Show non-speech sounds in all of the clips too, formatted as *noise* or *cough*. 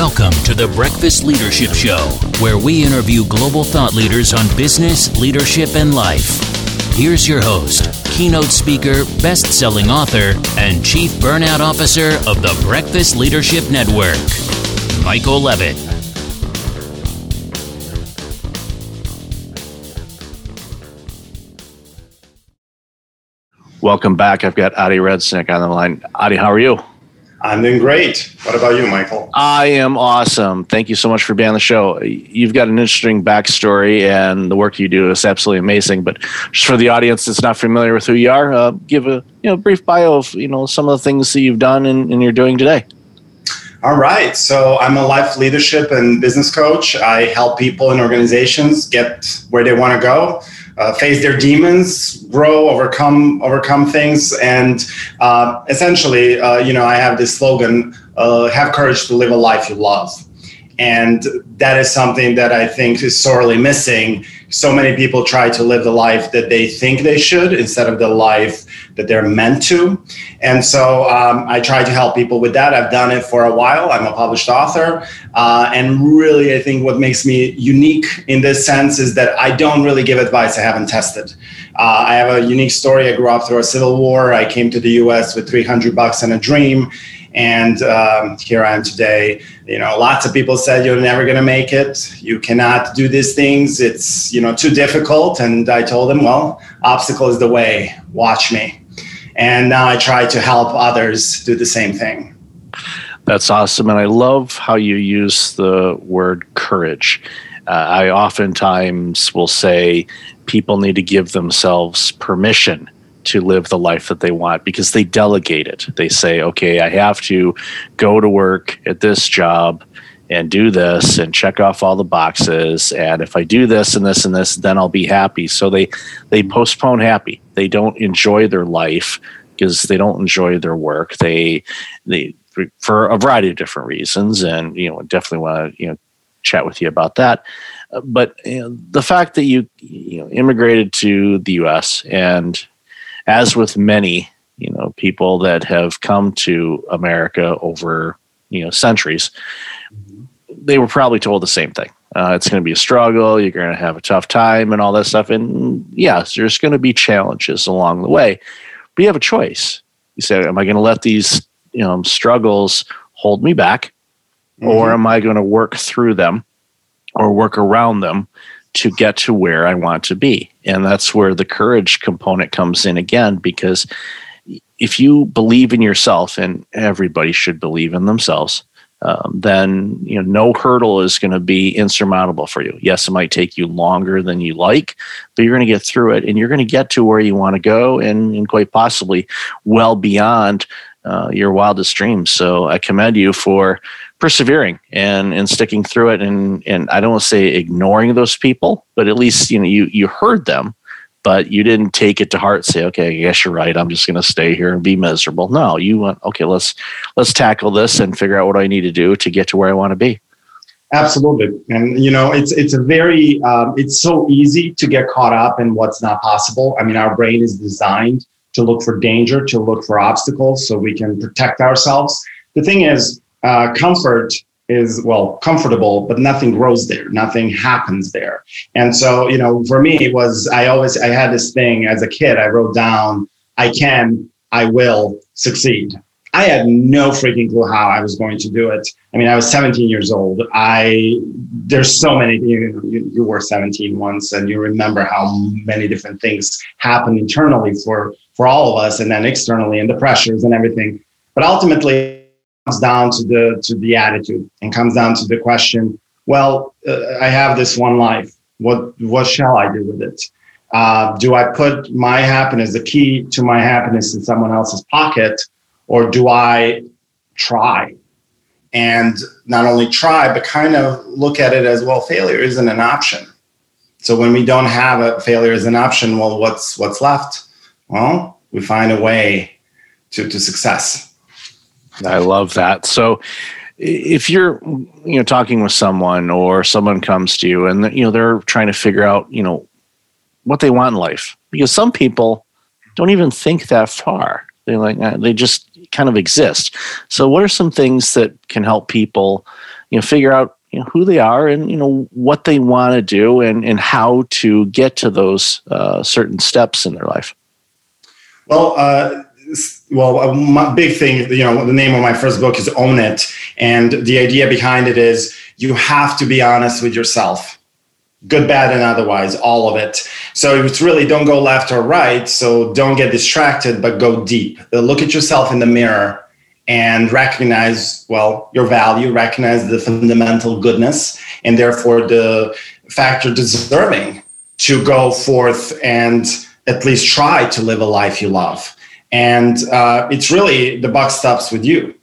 Welcome to the Breakfast Leadership Show, where we interview global thought leaders on business, leadership, and life. Here's your host, keynote speaker, best selling author, and chief burnout officer of the Breakfast Leadership Network, Michael Levitt. Welcome back. I've got Adi Redzic on the line. Adi, how are you? I'm doing great. What about you, Michael? I am awesome. Thank you so much for being on the show. You've got an interesting backstory, and the work you do is absolutely amazing. But just for the audience that's not familiar with who you are, uh, give a you know brief bio of you know some of the things that you've done and, and you're doing today. All right. So I'm a life leadership and business coach. I help people and organizations get where they want to go uh, face their demons, grow, overcome overcome things, and uh, essentially, uh, you know, I have this slogan: uh, "Have courage to live a life you love." And that is something that I think is sorely missing. So many people try to live the life that they think they should instead of the life that they're meant to. And so um, I try to help people with that. I've done it for a while. I'm a published author. Uh, and really, I think what makes me unique in this sense is that I don't really give advice I haven't tested. Uh, I have a unique story. I grew up through a civil war. I came to the US with 300 bucks and a dream and um, here I am today. You know, lots of people said you're never going to make it. You cannot do these things. It's you know too difficult. And I told them, well, obstacle is the way. Watch me. And now I try to help others do the same thing. That's awesome, and I love how you use the word courage. Uh, I oftentimes will say people need to give themselves permission to live the life that they want because they delegate it. They say, okay, I have to go to work at this job and do this and check off all the boxes. And if i do this and this and this then i'll be happy. So they they postpone happy. They don't enjoy their life because they don't enjoy their work. They they for a variety of different reasons. And you know definitely want to you know chat with you about that. But you know, the fact that you you know immigrated to the us and as with many, you know, people that have come to America over, you know, centuries, they were probably told the same thing. Uh, it's going to be a struggle. You're going to have a tough time and all that stuff. And yes, there's going to be challenges along the way, but you have a choice. You say, am I going to let these, you know, struggles hold me back mm-hmm. or am I going to work through them or work around them to get to where I want to be. And that's where the courage component comes in again, because if you believe in yourself, and everybody should believe in themselves, um, then you know no hurdle is going to be insurmountable for you. Yes, it might take you longer than you like, but you're going to get through it, and you're going to get to where you want to go, and, and quite possibly well beyond uh, your wildest dreams. So I commend you for persevering and and sticking through it and and I don't want to say ignoring those people, but at least you know you you heard them, but you didn't take it to heart. Say, okay, I guess you're right. I'm just going to stay here and be miserable. No, you went okay. Let's let's tackle this and figure out what I need to do to get to where I want to be. Absolutely, and you know it's it's a very um, it's so easy to get caught up in what's not possible. I mean, our brain is designed to look for danger, to look for obstacles, so we can protect ourselves. The thing is, uh, comfort is well comfortable but nothing grows there. Nothing happens there. And so you know for me it was i always i had this thing as a kid i wrote down i can i will succeed. I had no freaking clue how i was going to do it. I mean i was 17 years old. I there's so many you, you, you were 17 once and you remember how many different things happen internally for for all of us and then externally and the pressures and everything. But ultimately comes down to the to the attitude and comes down to the question well uh, i have this one life. What what shall i do with it? Uh, do i put my happiness the key to my happiness in someone else's pocket or do i try? And not only try but kind of look at it as well failure isn't an option. So when we don't have a failure as an option well what's what's left? Well we find a way to, to success I love that. So if you're you know talking with someone or someone comes to you and you know they're trying to figure out, you know, what they want in life because some people don't even think that far. They like uh, they just kind of exist. So what are some things that can help people you know figure out you know, who they are and you know what they want to do and and how to get to those uh, certain steps in their life well uh, well uh, my big thing you know the name of my first book is own it. And the idea behind it is you have to be honest with yourself good bad and otherwise all of it. So it's really don't go left or right. So don't get distracted but go deep. Uh, look at yourself in the mirror and recognize well your value recognize the fundamental goodness and therefore the factor deserving to go forth and at least try to live a life you love and uh, it's really the buck stops with you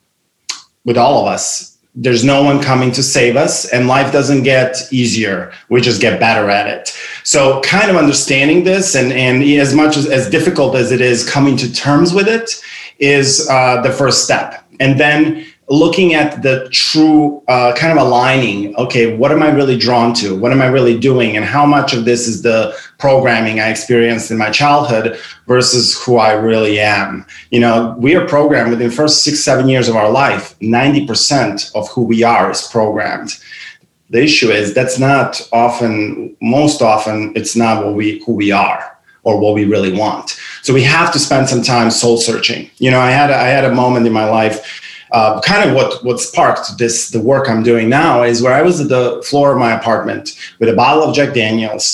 with all of us. There's no one coming to save us and life doesn't get easier. We just get better at it. So kind of understanding this and and as much as, as difficult as it is coming to terms with it is uh, the first step. And then looking at the true uh, kind of aligning okay what am i really drawn to what am i really doing and how much of this is the programming i experienced in my childhood versus who i really am you know we are programmed within the first six seven years of our life 90% of who we are is programmed the issue is that's not often most often it's not what we who we are or what we really want. So we have to spend some time soul searching. You know, I had a, I had a moment in my life. Uh, kind of what what sparked this the work I'm doing now is where I was at the floor of my apartment with a bottle of Jack Daniels.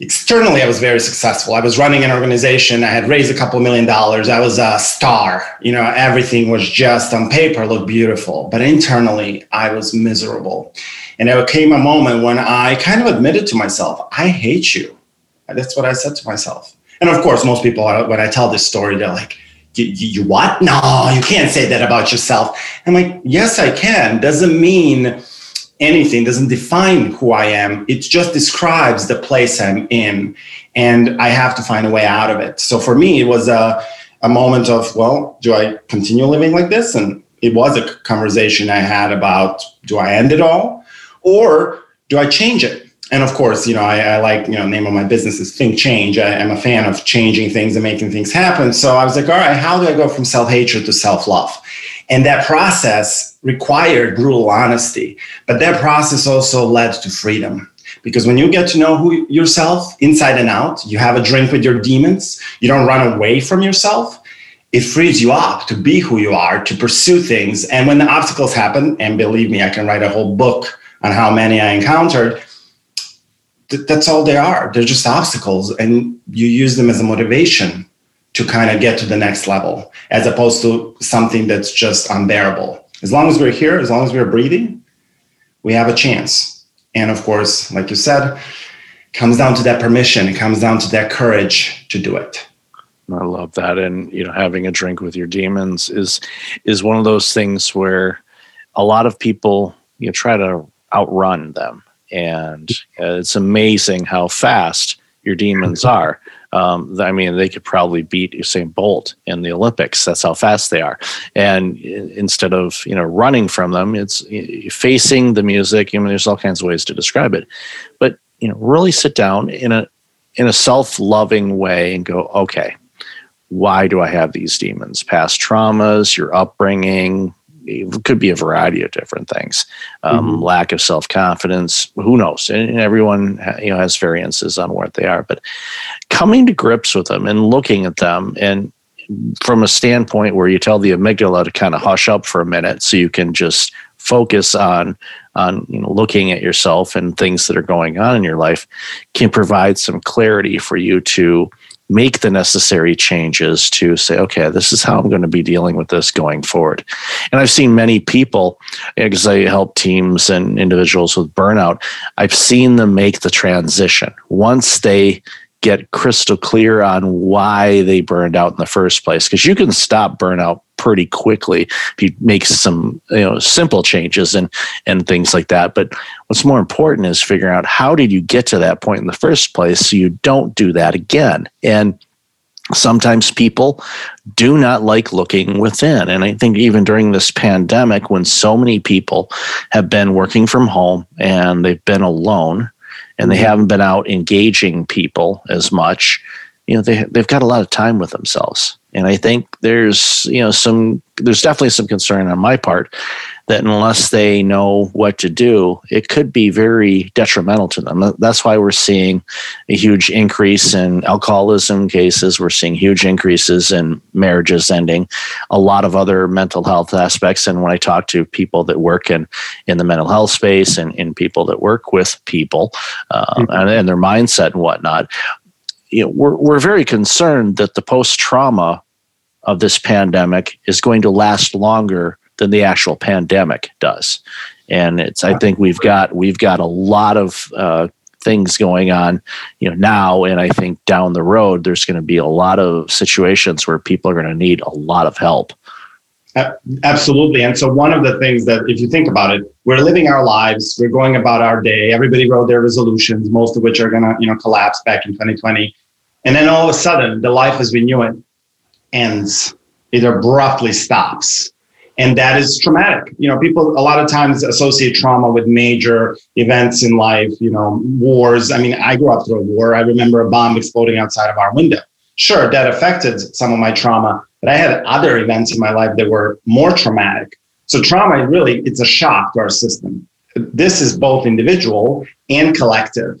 Externally, I was very successful. I was running an organization. I had raised a couple million dollars. I was a star. You know, everything was just on paper looked beautiful, but internally, I was miserable. And there came a moment when I kind of admitted to myself, "I hate you." That's what I said to myself. And of course, most people, when I tell this story, they're like, you, you, what? No, you can't say that about yourself. I'm like, yes, I can. Doesn't mean anything, doesn't define who I am. It just describes the place I'm in. And I have to find a way out of it. So for me, it was a, a moment of, well, do I continue living like this? And it was a conversation I had about do I end it all or do I change it? And of course, you know, I, I, like, you know, name of my business is Think Change. I, am a fan of changing things and making things happen. So I was like, all right, how do I go from self hatred to self love? And that process required brutal honesty, but that process also led to freedom. Because when you get to know who yourself inside and out, you have a drink with your demons, you don't run away from yourself, it frees you up to be who you are, to pursue things. And when the obstacles happen, and believe me, I can write a whole book on how many I encountered th- that's all they are. They're just obstacles, and you use them as a motivation to kind of get to the next level, as opposed to something that's just unbearable. As long as we're here, as long as we're breathing, we have a chance. And of course, like you said, comes down to that permission. It comes down to that courage to do it. I love that, and you know, having a drink with your demons is is one of those things where a lot of people you know, try to outrun them and uh, it's amazing how fast your demons *laughs* are. Um, I mean, they could probably beat Usain Bolt in the Olympics. That's how fast they are. And instead of you know running from them, it's facing the music. I mean, there's all kinds of ways to describe it, but you know, really sit down in a in a self-loving way and go, okay, why do I have these demons? Past traumas, your upbringing, it could be a variety of different things um, mm-hmm. lack of self-confidence who knows and everyone you know has variances on what they are but coming to grips with them and looking at them and from a standpoint where you tell the amygdala to kind of hush up for a minute so you can just focus on on you know looking at yourself and things that are going on in your life can provide some clarity for you to make the necessary changes to say, okay, this is how I'm going to be dealing with this going forward. And I've seen many people, because I help teams and individuals with burnout, I've seen them make the transition once they get crystal clear on why they burned out in the first place because you can stop burnout pretty quickly if you make some you know simple changes and and things like that. But what's more important is figuring out how did you get to that point in the first place so you don't do that again. And sometimes people do not like looking within. And i think even during this pandemic when so many people have been working from home and they've been alone and they haven't been out engaging people as much, you know, they they've got a lot of time with themselves. And I think there's, you know, some there's definitely some concern on my part that unless they know what to do, it could be very detrimental to them. That's why we're seeing a huge increase in alcoholism cases. We're seeing huge increases in marriages ending, a lot of other mental health aspects. And when I talk to people that work in, in the mental health space and in people that work with people uh, mm-hmm. and, and their mindset and whatnot, you know, we're, we're very concerned that the post trauma of this pandemic is going to last longer than the actual pandemic does. And it's I think we've got we've got a lot of uh, things going on, you know, now, and I think down the road there's going to be a lot of situations where people are going to need a lot of help. Absolutely. And so, one of the things that, if you think about it, we're living our lives, we're going about our day. Everybody wrote their resolutions, most of which are going to, you know, collapse back in 2020. And then all of a sudden, the life as we knew it ends. It abruptly stops. And that is traumatic. You know, people a lot of times associate trauma with major events in life, you know, wars. I mean, I grew up through a war. I remember a bomb exploding outside of our window. Sure, that affected some of my trauma, but I had other events in my life that were more traumatic. So trauma really it's a shock to our system. This is both individual and collective.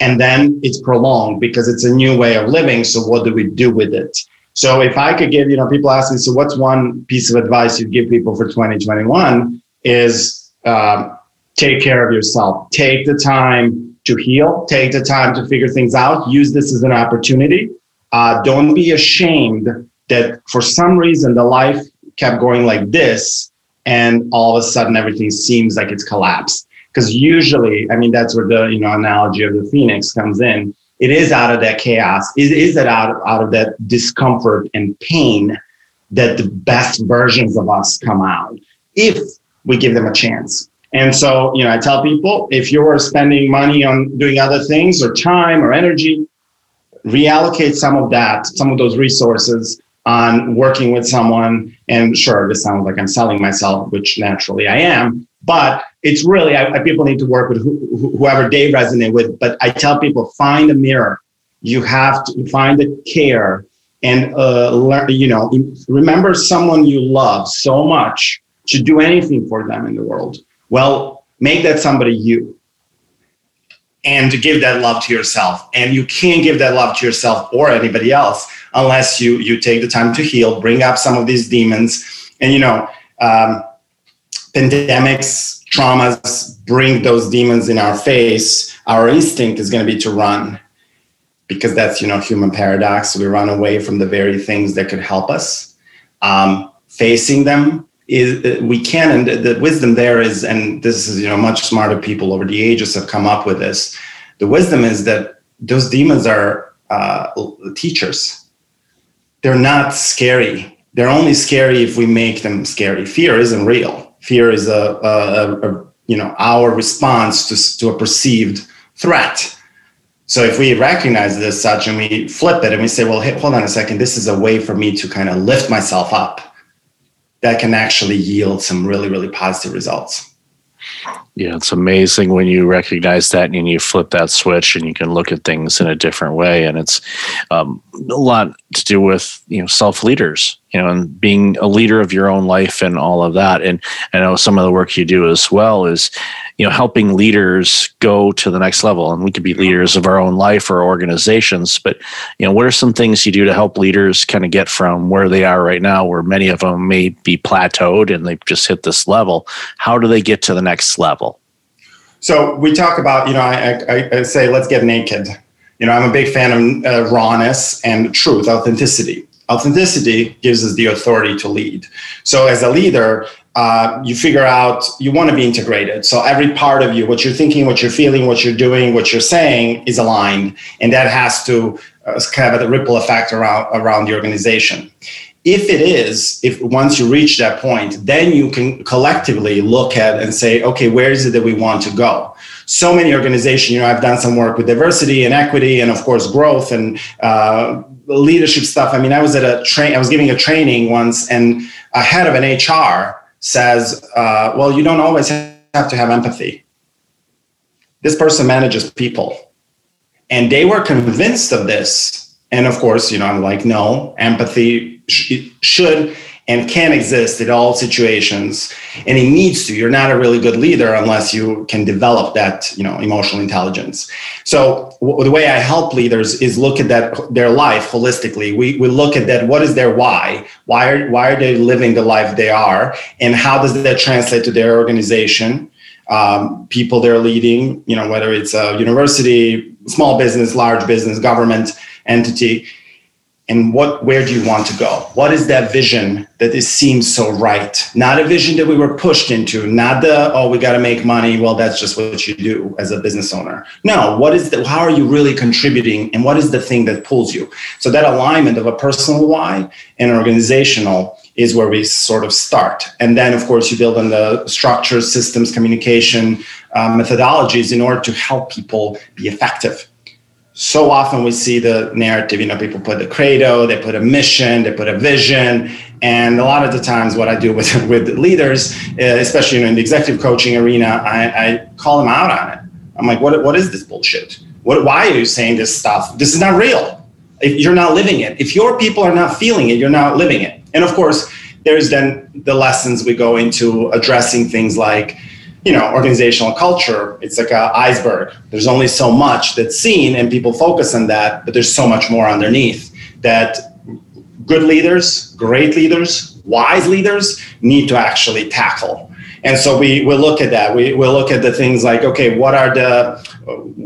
And then it's prolonged because it's a new way of living. So what do we do with it? So if I could give, you know, people ask me, so what's one piece of advice you'd give people for 2021 is uh, take care of yourself. Take the time to heal. Take the time to figure things out. Use this as an opportunity. Uh, don't be ashamed that for some reason the life kept going like this and all of a sudden everything seems like it's collapsed. Because usually, I mean, that's where the you know analogy of the phoenix comes in. It is out of that chaos. It is that out, of, out of that discomfort and pain that the best versions of us come out if we give them a chance. And so you know i tell people if you're spending money on doing other things or time or energy reallocate some of that some of those resources on working with someone and sure this sounds like i'm selling myself which naturally i am but it's really I, I, people need to work with who, whoever they resonate with. But I tell people find a mirror. You have to find the care and uh, learn. You know, remember someone you love so much to do anything for them in the world. Well, make that somebody you and to give that love to yourself and you can't give that love to yourself or anybody else unless you you take the time to heal bring up some of these demons and you know um, pandemics, traumas bring those demons in our face, our instinct is going to be to run because that's you know human paradox. We run away from the very things that could help us. Um, facing them is we can, and the, wisdom there is, and this is you know much smarter people over the ages have come up with this. The wisdom is that those demons are uh, teachers. They're not scary. They're only scary if we make them scary. Fear isn't real fear is a, a, a you know our response to, to a perceived threat so if we recognize this such and we flip it and we say well hey, hold on a second this is a way for me to kind of lift myself up that can actually yield some really really positive results yeah, it's amazing when you recognize that and you flip that switch and you can look at things in a different way. And it's um, a lot to do with you know self leaders, you know, and being a leader of your own life and all of that. And I know some of the work you do as well is you know helping leaders go to the next level. And we could be leaders of our own life or organizations, but you know, what are some things you do to help leaders kind of get from where they are right now, where many of them may be plateaued and they've just hit this level? How do they get to the next level? So we talk about, you know, I, I, I say, let's get naked. You know, I'm a big fan of uh, rawness and truth, authenticity. Authenticity gives us the authority to lead. So as a leader, uh, you figure out you want to be integrated. So every part of you, what you're thinking, what you're feeling, what you're doing, what you're saying is aligned, and that has to uh, kind of a ripple effect around around the organization if it is if once you reach that point then you can collectively look at and say okay where is it that we want to go so many organizations you know i've done some work with diversity and equity and of course growth and uh, leadership stuff. I mean i was at a train i was giving a training once and a head of an hr says uh, well you don't always have to have empathy. This person manages people. And they were convinced of this. And of course you know i'm like no empathy should and can exist in all situations and he needs to. You're not a really good leader unless you can develop that you know emotional intelligence. So w- the way i help leaders is look at that their life holistically. We, we look at that what is their why? Why are, why are they living the life they are? And how does that translate to their organization? Um, people they're leading you know whether it's a university small business large business government entity and what where do you want to go? What is that vision that it seems so right? Not a vision that we were pushed into not the oh we got to make money well that's just what you do as a business owner. No what is the how are you really contributing and what is the thing that pulls you? So that alignment of a personal why and organizational is where we sort of start. And then of course you build on the structures systems communication uh, methodologies in order to help people be effective so often we see the narrative you know people put the credo they put a mission they put a vision. And a lot of the times what i do with *laughs* with leaders uh, especially in the executive coaching arena I, I call them out on it. I'm like what, what is this bullshit? What, why are you saying this stuff? This is not real. If you're not living it if your people are not feeling it you're not living it. And of course there's then the lessons we go into addressing things like you know organizational culture it's like an iceberg. There's only so much that's seen and people focus on that but there's so much more underneath that good leaders great leaders wise leaders need to actually tackle. And so we will look at that. We will look at the things like okay what are the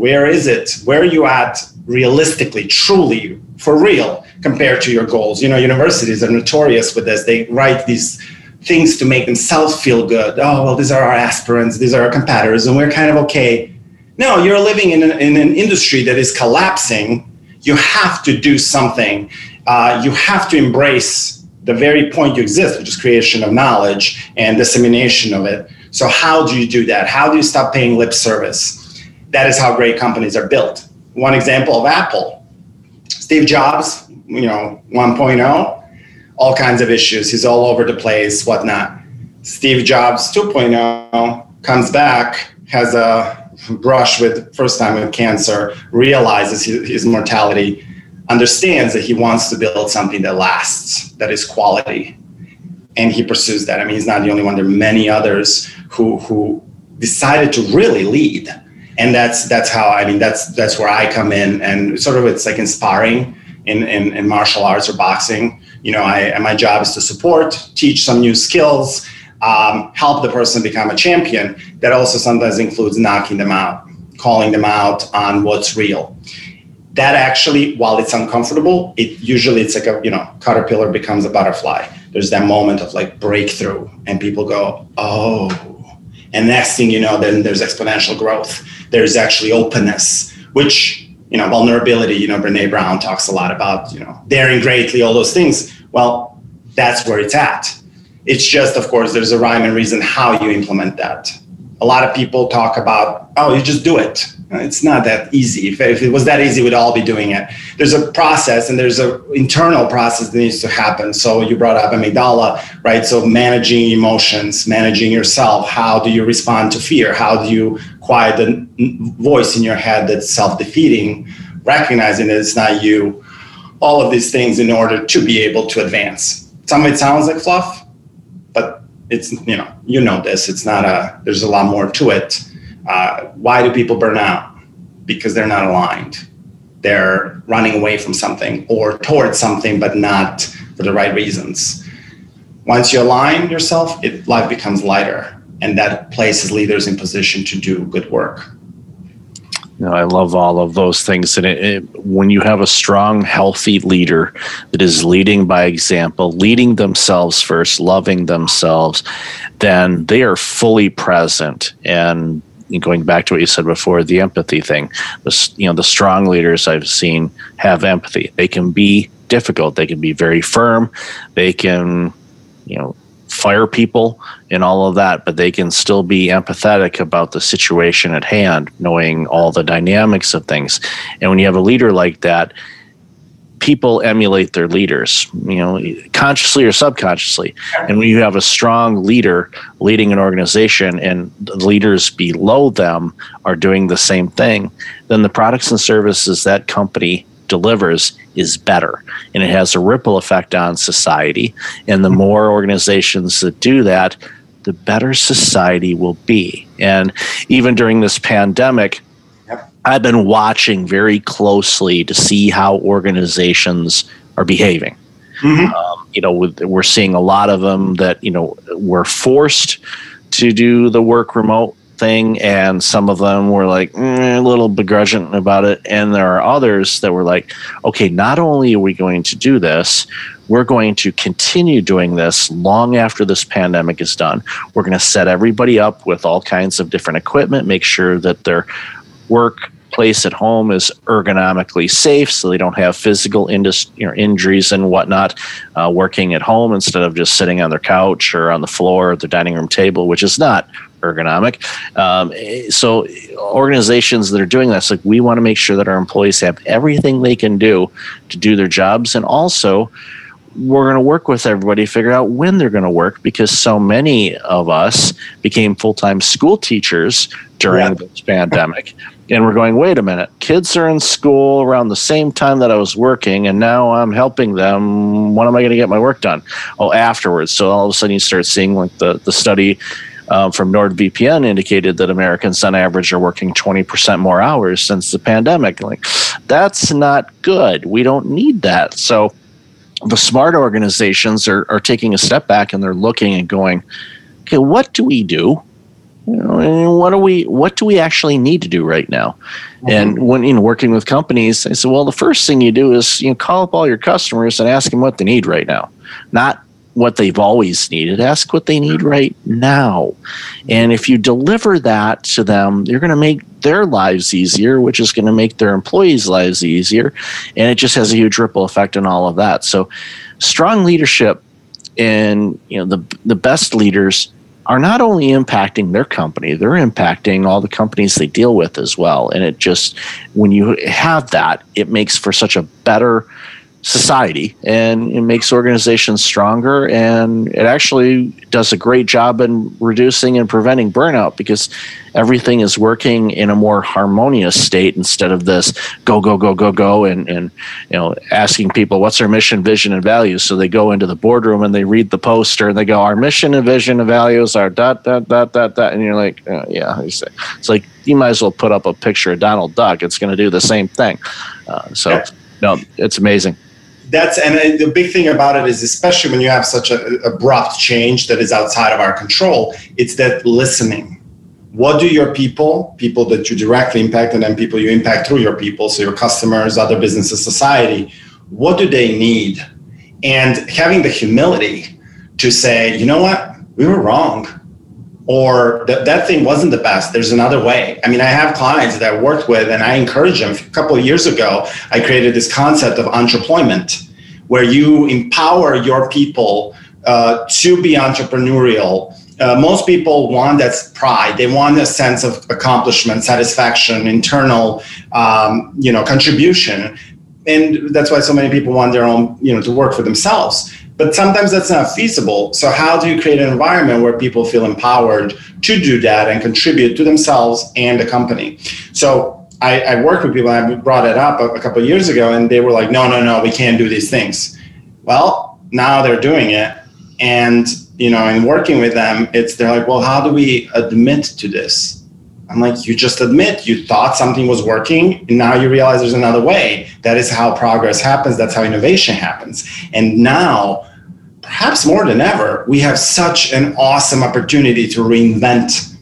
where is it? Where are you at realistically truly for real compared to your goals? You know universities are notorious with this. They write these things to make themselves feel good. Oh, well, these are our aspirants, these are our competitors, and we're kind of okay. No, you're living in an, in an industry that is collapsing. You have to do something. Uh, you have to embrace the very point you exist, which is creation of knowledge and dissemination of it. So, how do you do that? How do you stop paying lip service? That is how great companies are built. One example of Apple Steve Jobs, you know, 1.0 all kinds of issues. He's all over the place, whatnot. Steve Jobs 2.0 comes back, has a brush with first time with cancer, realizes his, mortality, understands that he wants to build something that lasts, that is quality, and he pursues that. I mean, he's not the only one. There are many others who who decided to really lead, and that's that's how I mean that's that's where I come in, and sort of it's like inspiring in in, in martial arts or boxing you know, I, my job is to support, teach some new skills, um, help the person become a champion. That also sometimes includes knocking them out, calling them out on what's real. That actually, while it's uncomfortable, it usually it's like a you know caterpillar becomes a butterfly. There's that moment of like breakthrough, and people go, oh. And next thing you know, then there's exponential growth. There's actually openness, which you know, vulnerability, you know, Brene Brown talks a lot about, you know, daring greatly, all those things. Well, that's where it's at. It's just, of course, there's a rhyme and reason how you implement that. A lot of people talk about, oh, you just do it. It's not that easy. If, if it was that easy, we'd all be doing it. There's a process and there's an internal process that needs to happen. So you brought up amygdala, right? So managing emotions, managing yourself. How do you respond to fear? How do you quiet the voice in your head that's self-defeating, recognizing that it's not you? All of these things in order to be able to advance. Some of it sounds like fluff, but it's you know you know this. It's not a. There's a lot more to it uh, why do people burn out? Because they're not aligned. They're running away from something or towards something, but not for the right reasons. Once you align yourself, it, life becomes lighter, and that places leaders in position to do good work. Know, I love all of those things. And it, it, when you have a strong, healthy leader that is leading by example, leading themselves first, loving themselves, then they are fully present and going back to what you said before, the empathy thing. The, you know, the strong leaders I've seen have empathy. They can be difficult. They can be very firm. They can, you know, fire people and all of that, but they can still be empathetic about the situation at hand, knowing all the dynamics of things. And when you have a leader like that, people emulate their leaders, you know, consciously or subconsciously. And when you have a strong leader leading an organization and the leaders below them are doing the same thing, then the products and services that company delivers is better. And it has a ripple effect on society. And the more organizations that do that the better society will be. And even during this pandemic I've been watching very closely to see how organizations are behaving. Mm-hmm. Um, you know, with, we're seeing a lot of them that you know were forced to do the work remote thing, and some of them were like mm, a little begrudging about it, and there are others that were like, okay, not only are we going to do this, we're going to continue doing this long after this pandemic is done. We're going to set everybody up with all kinds of different equipment, make sure that their work place at home is ergonomically safe so they don't have physical indus- you know, injuries and whatnot uh, working at home instead of just sitting on their couch or on the floor at the dining room table, which is not ergonomic. Um, so organizations that are doing this, like we want to make sure that our employees have everything they can do to do their jobs and also we're going to work with everybody to figure out when they're going to work because so many of us became full-time school teachers during yeah. this pandemic and we're going wait a minute. Kids are in school around the same time that i was working and now i'm helping them. When am i going to get my work done? Oh afterwards. So all of a sudden you start seeing like the, the study um, from nordvpn indicated that americans on average are working 20% more hours since the pandemic. Like that's not good. We don't need that. So the smart organizations are, are taking a step back and they're looking and going okay what do we do you know, what do we what do we actually need to do right now? Mm-hmm. And when you know working with companies, I said, well, the first thing you do is you know call up all your customers and ask them what they need right now, not what they've always needed. Ask what they need right now, and if you deliver that to them, you're going to make their lives easier, which is going to make their employees' lives easier, and it just has a huge ripple effect on all of that. So, strong leadership and you know the the best leaders are not only impacting their company, they're impacting all the companies they deal with as well. And it just, when you have that, it makes for such a better society and it makes organizations stronger. And it actually does a great job in reducing and preventing burnout because everything is working in a more harmonious state instead of this go go go go go and and you know asking people what's their mission vision and values? So they go into the boardroom and they read the poster and they go our mission and vision and values are dot dot dot dot dot. And you're like oh, yeah. It's like you might as well put up a picture of Donald Duck. It's going to do the same thing. Uh, so no it's amazing that's and the big thing about it is especially when you have such an abrupt change that is outside of our control it's that listening. What do your people people that you directly impact and then people you impact through your people so your customers other businesses society what do they need? And having the humility to say you know what? We were wrong or that, that thing wasn't the best. There's another way. I mean i have clients that i worked with and i encourage them. A couple of years ago i created this concept of entreployment where you empower your people uh, to be entrepreneurial. Uh, most people want that pride. They want a sense of accomplishment satisfaction internal um, you know contribution. And that's why so many people want their own you know to work for themselves but sometimes that's not feasible. So, how do you create an environment where people feel empowered to do that and contribute to themselves and the company? So, I, I worked with people, and I brought it up a, a couple years ago, and they were like, no, no, no, we can't do these things. Well, now they're doing it. And, you know, in working with them, it's they're like, well, how do we admit to this? I'm like, you just admit you thought something was working, and now you realize there's another way. That is how progress happens. That's how innovation happens. And now perhaps more than ever, we have such an awesome opportunity to reinvent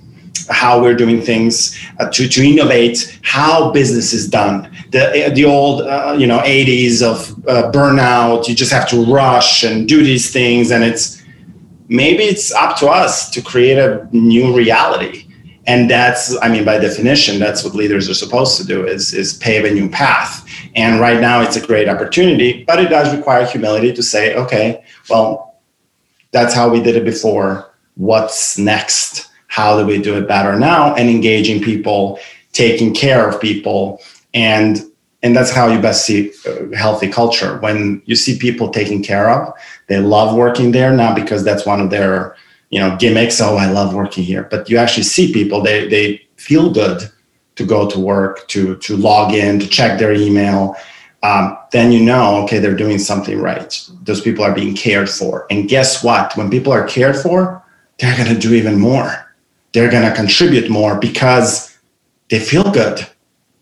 how we're doing things, uh, to, to innovate how business is done. The, the old, uh, you know, 80s of uh, burnout, you just have to rush and do these things. And it's maybe it's up to us to create a new reality. And that's, I mean, by definition, that's what leaders are supposed to do is, is pave a new path. And right now it's a great opportunity, but it does require humility to say, okay, well, that's how we did it before. What's next? How do we do it better now? And engaging people, taking care of people, and and that's how you best see healthy culture. When you see people taken care of, they love working there, not because that's one of their you know gimmicks. Oh, I love working here, but you actually see people they they feel good to go to work, to to log in, to check their email, um, then you know, okay, they're doing something right. Those people are being cared for. And guess what? When people are cared for, they're going to do even more. They're going to contribute more because they feel good.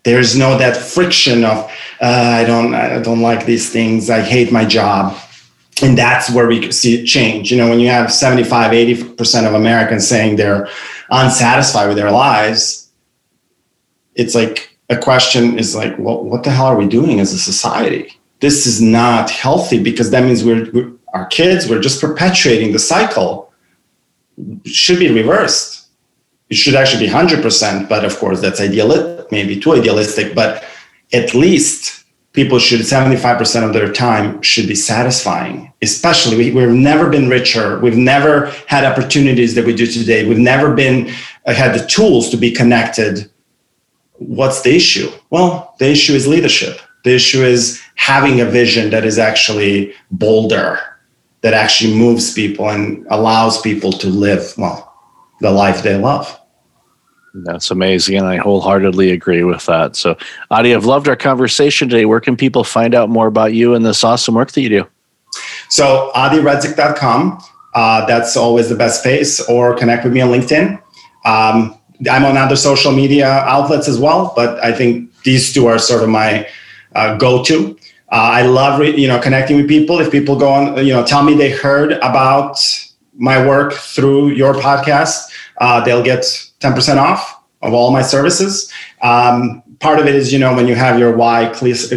There's no that friction of uh, I don't I don't like these things. I hate my job. And that's where we see change. You know, when you have 75, 80% of Americans saying they're unsatisfied with their lives, it's like a question is like, well, what the hell are we doing as a society? This is not healthy because that means we're, we're our kids, we're just perpetuating the cycle. It should be reversed. It should actually be 100%, but of course, that's idealistic, maybe too idealistic, but at least people should 75% of their time should be satisfying especially we, have never been richer we've never had opportunities that we do today we've never been uh, had the tools to be connected what's the issue? Well, the issue is leadership. The issue is having a vision that is actually bolder, that actually moves people and allows people to live, well, the life they love. That's amazing. And I wholeheartedly agree with that. So, Adi, I've loved our conversation today. Where can people find out more about you and this awesome work that you do? So, adiredzic.com. Uh, that's always the best place, or connect with me on LinkedIn. Um, I'm on other social media outlets as well, but I think these two are sort of my uh, go-to. Uh, I love re- you know connecting with people. If people go on, you know, tell me they heard about my work through your podcast, uh, they'll get 10% off of all my services. Um, part of it is, you know, when you have your why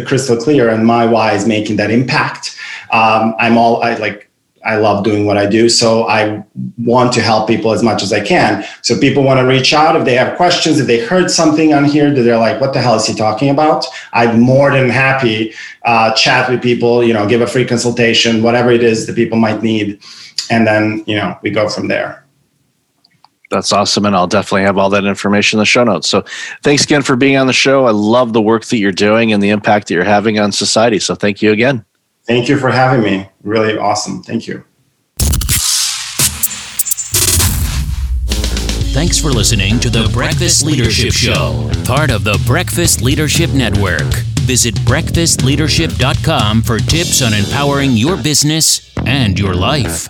crystal clear, and my why is making that impact. Um, I'm all I like I love doing what I do. So I want to help people as much as I can. So people want to reach out if they have questions, if they heard something on here that they're like, what the hell is he talking about? I'm more than happy uh, chat with people, you know, give a free consultation, whatever it is that people might need. And then, you know, we go from there. That's awesome. And I'll definitely have all that information in the show notes. So thanks again for being on the show. I love the work that you're doing and the impact that you're having on society. So thank you again. Thank you for having me. Really awesome. Thank you. Thanks for listening to the Breakfast Leadership Show, part of the Breakfast Leadership Network. Visit breakfastleadership.com for tips on empowering your business and your life.